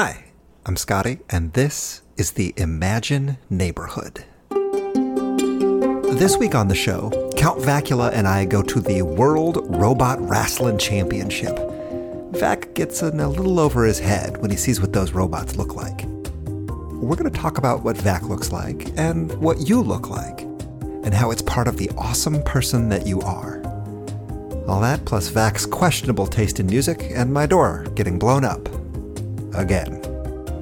Hi, I'm Scotty, and this is the Imagine Neighborhood. This week on the show, Count Vacula and I go to the World Robot Wrestling Championship. Vac gets in a little over his head when he sees what those robots look like. We're going to talk about what Vac looks like and what you look like, and how it's part of the awesome person that you are. All that plus Vac's questionable taste in music and my door getting blown up. Again.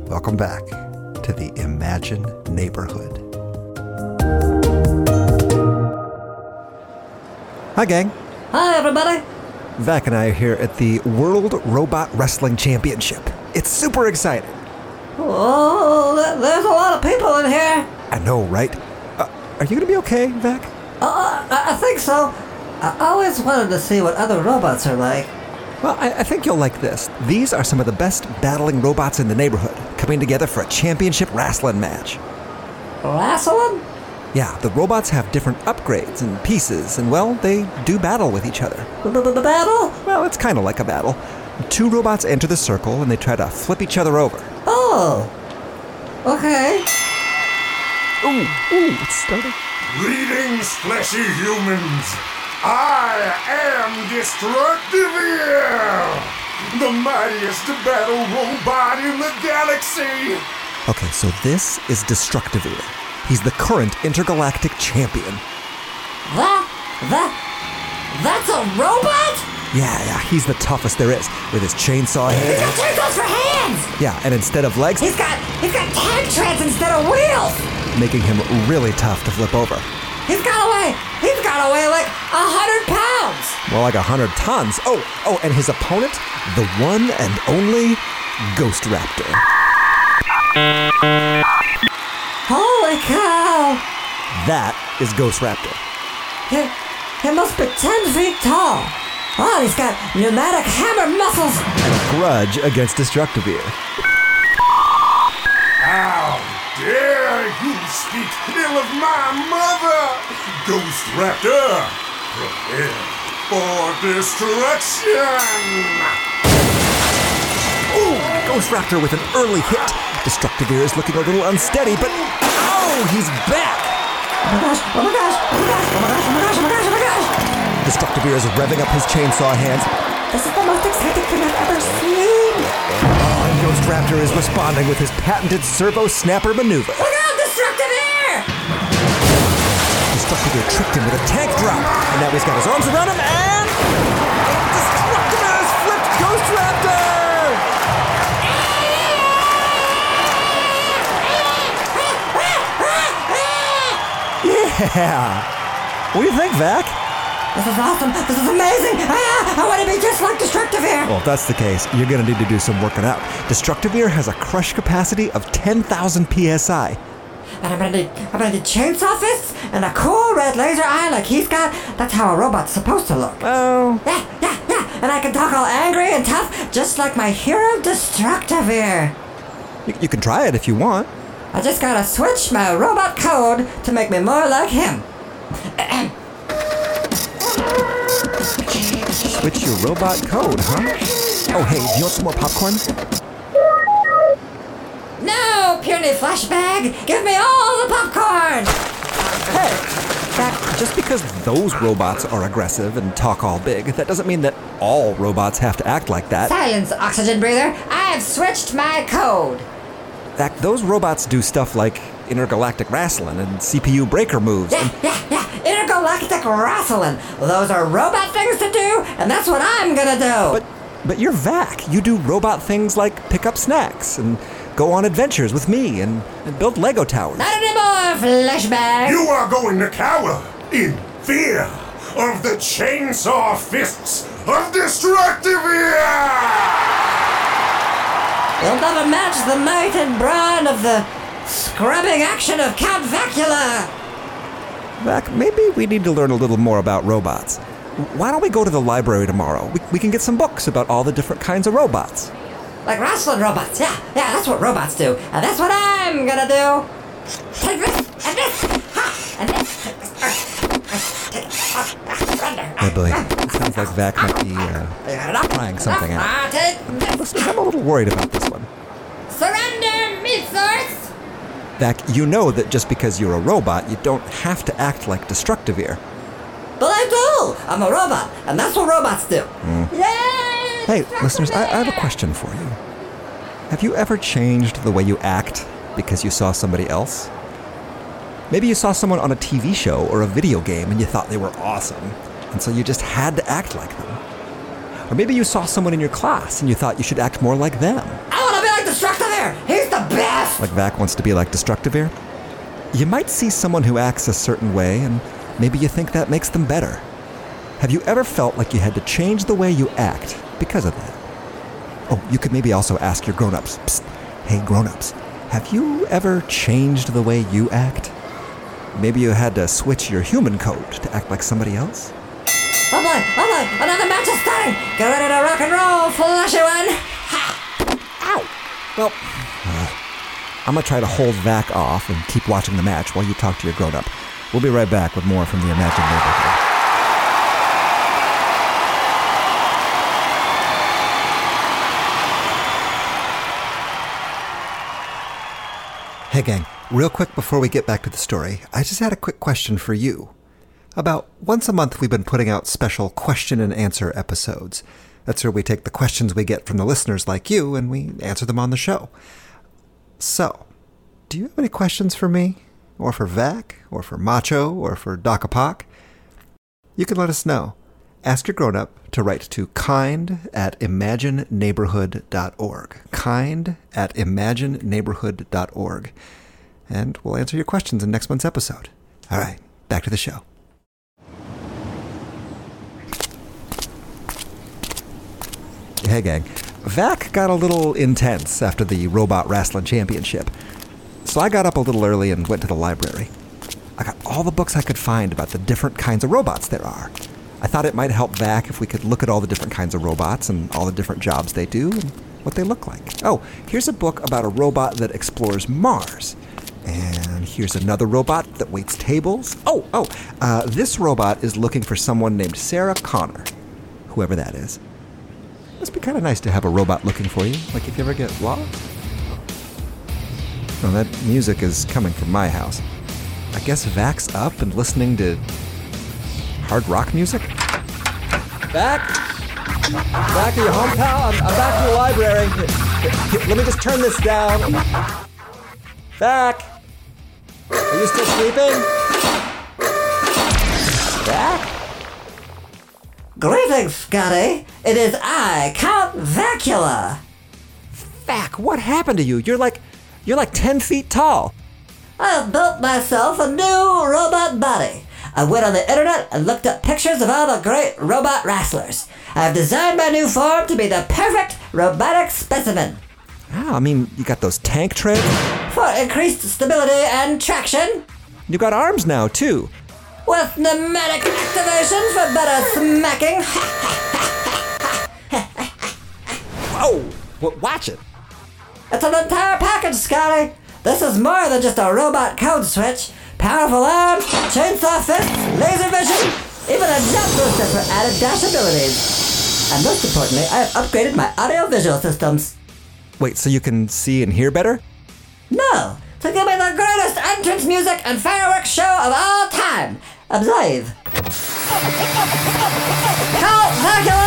Welcome back to the Imagine Neighborhood. Hi, gang. Hi, everybody. Vac and I are here at the World Robot Wrestling Championship. It's super exciting. Oh, there's a lot of people in here. I know, right? Uh, are you gonna be okay, Vac? Uh, I think so. I always wanted to see what other robots are like. Well, I-, I think you'll like this. These are some of the best battling robots in the neighborhood, coming together for a championship wrestling match. Wrestling? Yeah, the robots have different upgrades and pieces, and well, they do battle with each other. Battle? Well, it's kind of like a battle. Two robots enter the circle and they try to flip each other over. Oh. Okay. Ooh, ooh, it's starting. Greetings, fleshy humans. I am Destructivir, the mightiest battle robot in the galaxy. Okay, so this is Destructive Destructivir. He's the current intergalactic champion. That, that, that's a robot? Yeah, yeah, he's the toughest there is, with his chainsaw hands. He's got chainsaws for hands. Yeah, and instead of legs, He's got, he's got tank treads instead of wheels. making him really tough to flip over. He's got away. He's got away like a hundred pounds. More like a hundred tons. Oh, oh, and his opponent, the one and only Ghost Raptor. Holy cow! That is Ghost Raptor. He, he must be 10 feet tall. Oh, he's got pneumatic hammer muscles. And a grudge against Destructivir. How dare you speak ill of my mother, Ghost Raptor? Prepare for destruction. Ooh, Ghost Raptor with an early hit. Destructivir is looking a little unsteady, but oh, he's back! Oh my gosh, oh my gosh, oh my gosh, oh my gosh, oh my gosh, oh my gosh, oh my gosh. Destructivir is revving up his chainsaw hands. This is the most exciting thing I've ever seen. Oh, Ghost Raptor is responding with his patented servo snapper maneuver. Look out, destructive air! Destructivir tricked him with a tank drop, and now he's got his arms around him, and Destructivir has flipped Ghost Raptor! Yeah! What do you think, Vac? This is awesome. This is amazing. Ah, I want to be just like Destructivir. Well, if that's the case, you're gonna need to do some working out. Destructivir has a crush capacity of 10,000 psi. And I'm gonna need, I'm gonna need chainsaw fists and a cool red laser eye like he's got. That's how a robot's supposed to look. Oh, Yeah, yeah, yeah. And I can talk all angry and tough, just like my hero Destructivir. you, you can try it if you want. I just gotta switch my robot code to make me more like him. Switch your robot code, huh? Oh, hey, do you want some more popcorn? No, puny flashbag! Give me all the popcorn! Hey! Just because those robots are aggressive and talk all big, that doesn't mean that all robots have to act like that. Silence, oxygen breather. I have switched my code. That those robots do stuff like intergalactic wrestling and CPU breaker moves. Yeah, And, yeah, yeah. Intergalactic wrestling. Those are robot things to do, and that's what I'm gonna do. but, but you're Vac. You do robot things like pick up snacks and go on adventures with me and, and build Lego towers. Not anymore, flashbag. You are going to cower in fear of the chainsaw fists of Destructivir! You'll never match the might and brawn of the scrubbing action of Count Vacula. Vac, maybe we need to learn a little more about robots. Why don't we go to the library tomorrow? We, we can get some books about all the different kinds of robots. Like wrestling robots. Yeah, yeah, that's what robots do. And that's what I'm gonna do. Take this, and this, ha, and this. Oh boy, it sounds like Vac might be uh, You got it up? trying something out. Listen, I'm a little worried about this one. it, Source! Vac, you know that just because you're a robot, you don't have to act like Destructivir. But I do! I'm a robot, and that's what robots do. Hmm. Yay! Hey, listeners, I, I have a question for you. Have you ever changed the way you act because you saw somebody else? Maybe you saw someone on a TV show or a video game and you thought they were awesome, and so you just had to act like them. Or maybe you saw someone in your class and you thought you should act more like them. I wanna be like He's the best! Like Vac wants to be like Destructivir? You might see someone who acts a certain way and maybe you think that makes them better. Have you ever felt like you had to change the way you act because of that? Oh, you could maybe also ask your grown-ups. Psst, hey grown-ups, have you ever changed the way you act? Maybe you had to switch your human code to act like somebody else? Oh boy, oh boy, another match is starting! Get ready to rock and roll, flashy one! Ha! Ow! Well, I'm gonna try to hold Vac off and keep watching the match while you talk to your grown up. We'll be right back with more from the Imagine Neighborhood. Hey, gang, real quick before we get back to the story, I just had a quick question for you. About once a month, we've been putting out special question and answer episodes. That's where we take the questions we get from the listeners like you and we answer them on the show. So, do you have any questions for me? Or for Vac? Or for Macho? Or for Docapoc? You can let us know. Ask your grown up to write to kind at imagineneighborhood.org. Kind at imagineneighborhood.org. And we'll answer your questions in next month's episode. All right, back to the show. Hey, gang. Vac got a little intense after the Robot Wrestling Championship. So I got up a little early and went to the library. I got all the books I could find about the different kinds of robots there are. I thought it might help Vac if we could look at all the different kinds of robots and all the different jobs they do and what they look like. Oh, here's a book about a robot that explores Mars. And here's another robot that waits tables. Oh, oh, uh, this robot is looking for someone named Sarah Connor, whoever that is. Must be kind of nice to have a robot looking for you, like if you ever get lost. Oh, that music is coming from my house. I guess Vac's up and listening to hard rock music? Vac? Back are your home, pal? I'm, I'm back to the library. Let me just turn this down. Vac? Are you still sleeping? Vac? Greetings, Scotty! It is I, Count Vacula! Vac, what happened to you? You're like, you're like 10 feet tall. I have built myself a new robot body. I went on the internet and looked up pictures of all the great robot wrestlers. I have designed my new form to be the perfect robotic specimen. Oh, I mean, you got those tank treads. For increased stability and traction, You got arms now, too. with pneumatic activation for better smacking. Whoa! W- watch it. It's an entire package, Scotty. This is more than just a robot code switch. Powerful arms, chainsaw fists, laser vision, even a jump booster for added dash abilities. And most importantly, I have upgraded my audio visual systems. Wait, so you can see and hear better? No, to give me the greatest entrance music and fireworks show of all time. Observe. Count Dracula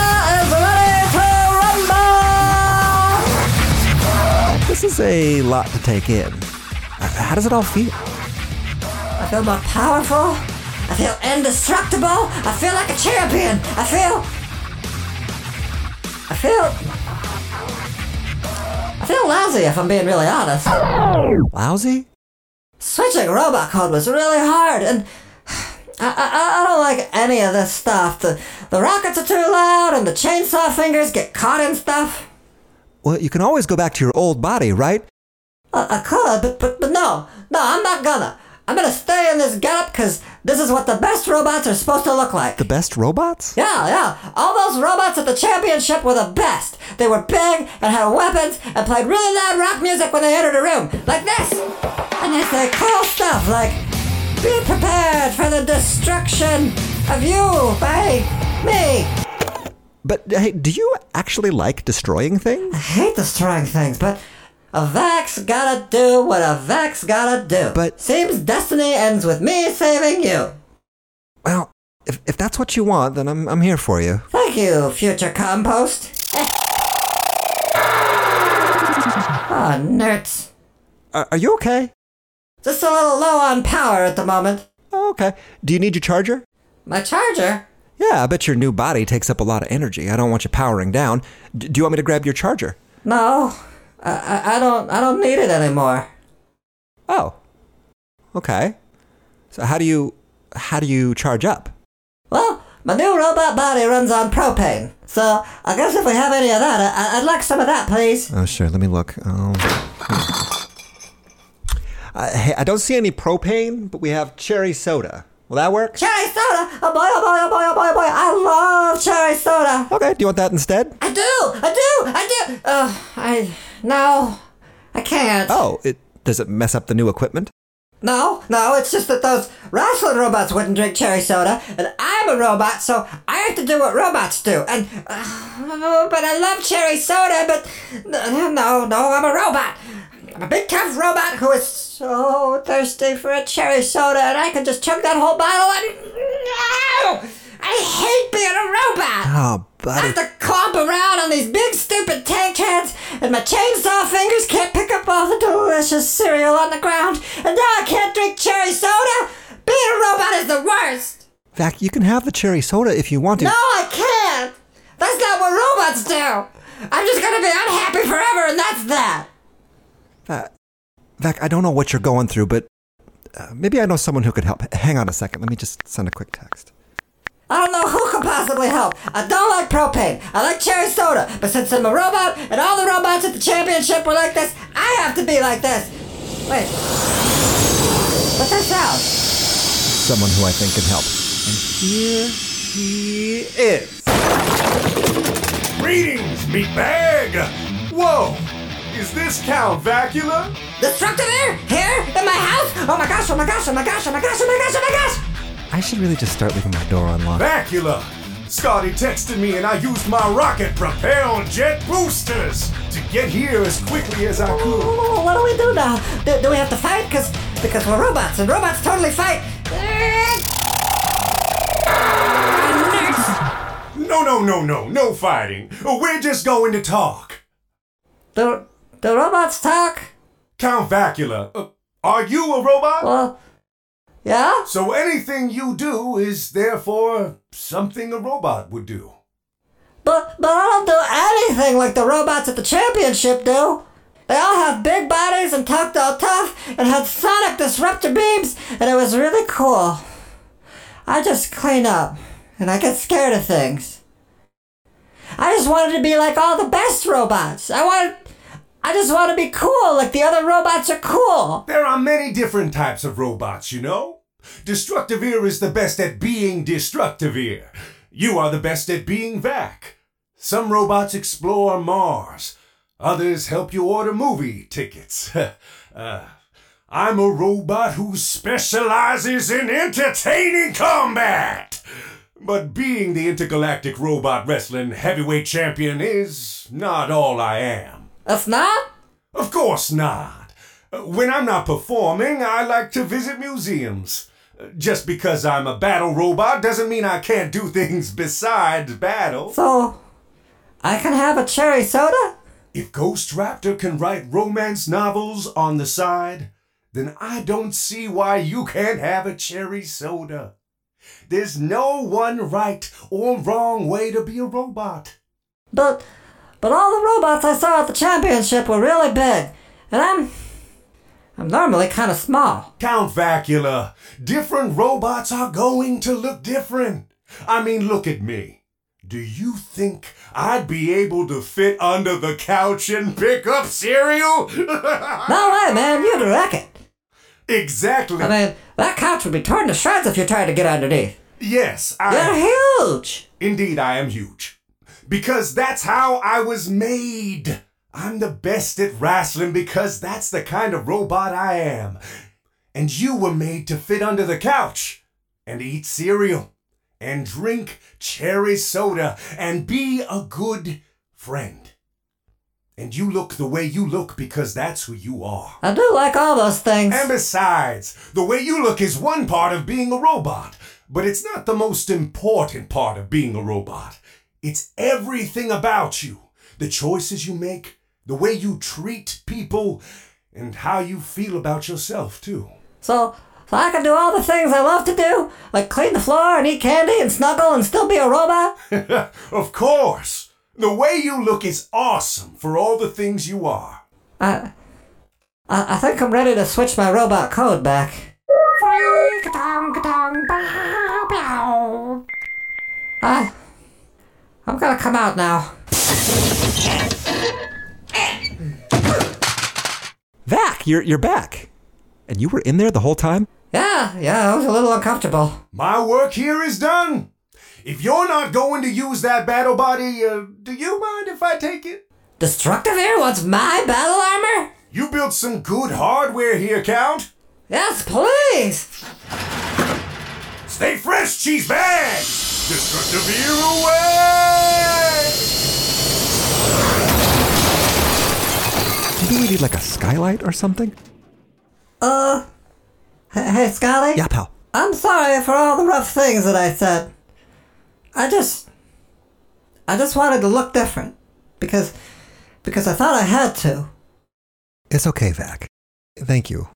This is a lot to take in. How does it all feel? I feel more powerful. I feel indestructible. I feel like a champion. I feel. I feel. I feel lousy if I'm being really honest. Lousy? Switching robot code was really hard, and I, I, I don't like any of this stuff. The, the rockets are too loud, and the chainsaw fingers get caught in stuff. Well, you can always go back to your old body, right? Uh, I could, but, but, but no. No, I'm not gonna. I'm gonna stay in this getup because this is what the best robots are supposed to look like. The best robots? Yeah, yeah. All those robots at the championship were the best. They were big and had weapons and played really loud rock music when they entered a room, like this. And they say cool stuff like, "Be prepared for the destruction of you by me." But hey, do you actually like destroying things? I hate destroying things, but A Vax gotta do what a Vax gotta do. But- seems destiny ends with me saving you. Well, if, if that's what you want, then I'm, I'm here for you. Thank you, future compost. Ah, nerds. Are, are you okay? Just a little low on power at the moment. Oh, okay. Do you need your charger? My charger? Yeah, I bet your new body takes up a lot of energy. I don't want you powering down. D- do you want me to grab your charger? No, I, I, I don't. I don't need it anymore. Oh. Okay. So how do you how do you charge up? Well, my new robot body runs on propane, so I guess if we have any of that, I, I'd like some of that, please. Oh, sure. Let me look. Um, uh, hey, I don't see any propane, but we have cherry soda. Will that work? Cherry soda! Oh boy! Oh boy! Oh boy! Oh boy! Oh boy! I love cherry soda. Okay. Do you want that instead? I do! I do! I do! Uh, I no, I can't. Oh, it does it mess up the new equipment? No, no, it's just that those wrestling robots wouldn't drink cherry soda, and I'm a robot, so I have to do what robots do. And, uh, but I love cherry soda, but no, no, no, I'm a robot. I'm a big tough robot who is so thirsty for a cherry soda, and I can just chug that whole bottle and. No! I hate being a robot! Oh, buddy. I have to clomp around on these big stupid tank heads, and my chainsaw fingers can't pick up all the delicious cereal on the ground, and now I can't drink cherry soda? Being a robot is the worst! Vac, you can have the cherry soda if you want to. No, I can't! That's not what robots do! I'm just gonna be unhappy forever, and that's that! Vac, Vac, I don't know what you're going through, but uh, maybe I know someone who could help. Hang on a second. Let me just send a quick text. I don't know who could possibly help. I don't like propane. I like cherry soda. But since I'm a robot and all the robots at the championship were like this, I have to be like this. Wait. What's that sound? Someone who I think can help. And here he is. Greetings, meatbag! Whoa! Is this Count Vacula? Destructivir? Here? In my house? Oh my gosh, oh my gosh, oh my gosh, oh my gosh, oh my gosh, oh my gosh! I should really just start leaving my door unlocked. Vacula! Scotty texted me and I used my rocket propelled jet boosters to get here as quickly as I could. Oh, what do we do now? Do, do we have to fight? Cause, because we're robots, and robots totally fight. No, no, no, no, no fighting. We're just going to talk. Do, do robots talk? Count Vacula, uh, are you a robot? Well, yeah? So anything you do is therefore something a robot would do. But, but I don't do anything like the robots at the championship do. They all have big bodies and talked all tough and had sonic disruptor beams, and it was really cool. I just clean up, and I get scared of things. I just wanted to be like all the best robots. I wanted. I just want to be cool, like the other robots are cool. There are many different types of robots, you know? Destructivir is the best at being Destructivir. You are the best at being Vac. Some robots explore Mars. Others help you order movie tickets. uh, I'm a robot who specializes in entertaining combat. But being the intergalactic robot wrestling heavyweight champion is not all I am. That's not? Of course not. When I'm not performing, I like to visit museums. Just because I'm a battle robot doesn't mean I can't do things besides battle. So, I can have a cherry soda? If Ghost Raptor can write romance novels on the side, then I don't see why you can't have a cherry soda. There's no one right or wrong way to be a robot. But, but all the robots I saw at the championship were really big, and I'm, I'm normally kind of small. Count Vacula, different robots are going to look different. I mean, look at me. Do you think I'd be able to fit under the couch and pick up cereal? No way, man, you'd wreck it. exactly. I mean, that couch would be torn to shreds if you tried to get underneath. yes, I. You're huge. Indeed, I am huge. Because that's how I was made. I'm the best at wrestling because that's the kind of robot I am. And you were made to fit under the couch and eat cereal and drink cherry soda and be a good friend. And you look the way you look because that's who you are. I do like all those things. And besides, the way you look is one part of being a robot, but it's not the most important part of being a robot. It's everything about you the choices you make, the way you treat people, and how you feel about yourself, too. So, so I can do all the things I love to do, like clean the floor and eat candy and snuggle and still be a robot? of course! The way you look is awesome for all the things you are. I, I, I think I'm ready to switch my robot code back. I, I'm gonna come out now. Vac, you're, you're back. And you were in there the whole time? Yeah, yeah, I was a little uncomfortable. My work here is done. If you're not going to use that battle body, uh, do you mind if I take it? Destructivir wants my battle armor? You built some good hardware here, Count. Yes, please. Stay fresh, cheese bags! Destructive away! Maybe we need like a skylight or something? Uh, hey, hey Scotty? Yeah, pal. I'm sorry for all the rough things that I said. I just I just wanted to look different because because I thought I had to. It's okay, Vac. Thank you.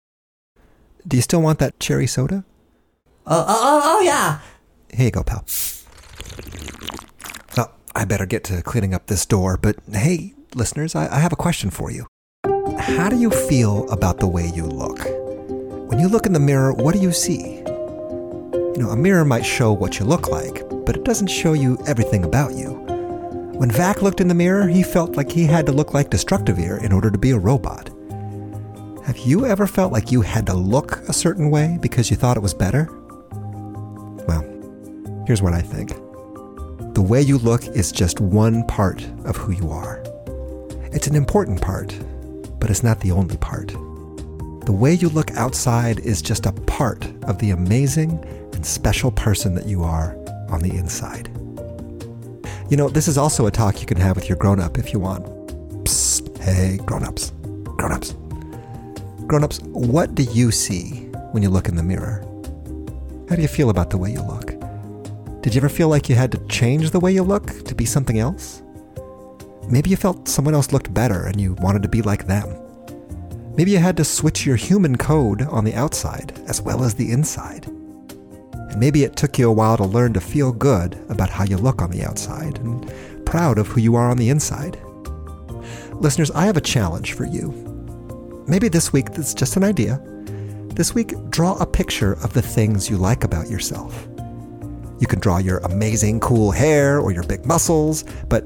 Do you still want that cherry soda? Oh, oh, oh, oh yeah. Here you go, pal. Well, I better get to cleaning up this door, but hey, listeners, I, I have a question for you. How do you feel about the way you look? When you look in the mirror, what do you see? You know, a mirror might show what you look like, but it doesn't show you everything about you. When Vac looked in the mirror, he felt like he had to look like Destructivir in order to be a robot. Have you ever felt like you had to look a certain way because you thought it was better? Well, here's what I think. The way you look is just one part of who you are. It's an important part, but it's not the only part. The way you look outside is just a part of the amazing and special person that you are on the inside. You know, this is also a talk you can have with your grown up if you want. Psst, hey, grown ups. Grown ups. Grown ups, what do you see when you look in the mirror? How do you feel about the way you look? Did you ever feel like you had to change the way you look to be something else? Maybe you felt someone else looked better and you wanted to be like them. Maybe you had to switch your human code on the outside as well as the inside. And maybe it took you a while to learn to feel good about how you look on the outside and proud of who you are on the inside. Listeners, I have a challenge for you. Maybe this week, that's just an idea. This week, draw a picture of the things you like about yourself. You can draw your amazing, cool hair or your big muscles, but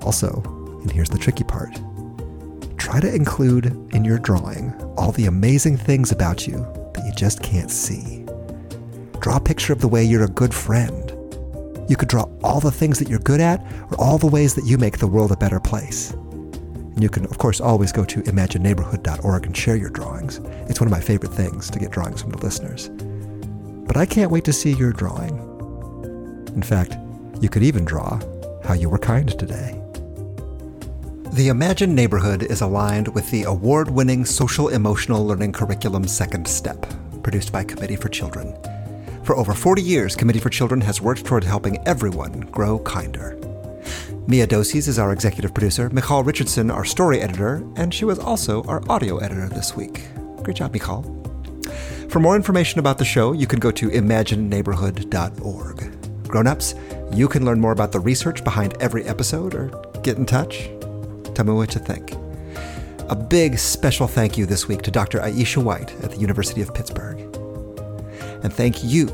also, and here's the tricky part try to include in your drawing all the amazing things about you that you just can't see. Draw a picture of the way you're a good friend. You could draw all the things that you're good at or all the ways that you make the world a better place. And you can, of course, always go to imagineneighborhood.org and share your drawings. It's one of my favorite things to get drawings from the listeners. But I can't wait to see your drawing. In fact, you could even draw how you were kind today. The Imagine Neighborhood is aligned with the award winning Social Emotional Learning Curriculum Second Step, produced by Committee for Children. For over 40 years, Committee for Children has worked toward helping everyone grow kinder. Mia Doses is our executive producer, Michal Richardson, our story editor, and she was also our audio editor this week. Great job, Michal. For more information about the show, you can go to imagineneighborhood.org. Grown-ups, you can learn more about the research behind every episode or get in touch. Tell me what you think. A big special thank you this week to Dr. Aisha White at the University of Pittsburgh. And thank you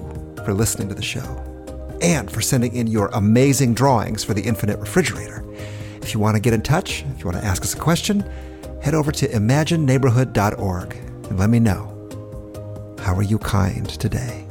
for listening to the show and for sending in your amazing drawings for the Infinite Refrigerator. If you want to get in touch, if you want to ask us a question, head over to imagineneighborhood.org and let me know. How are you kind today?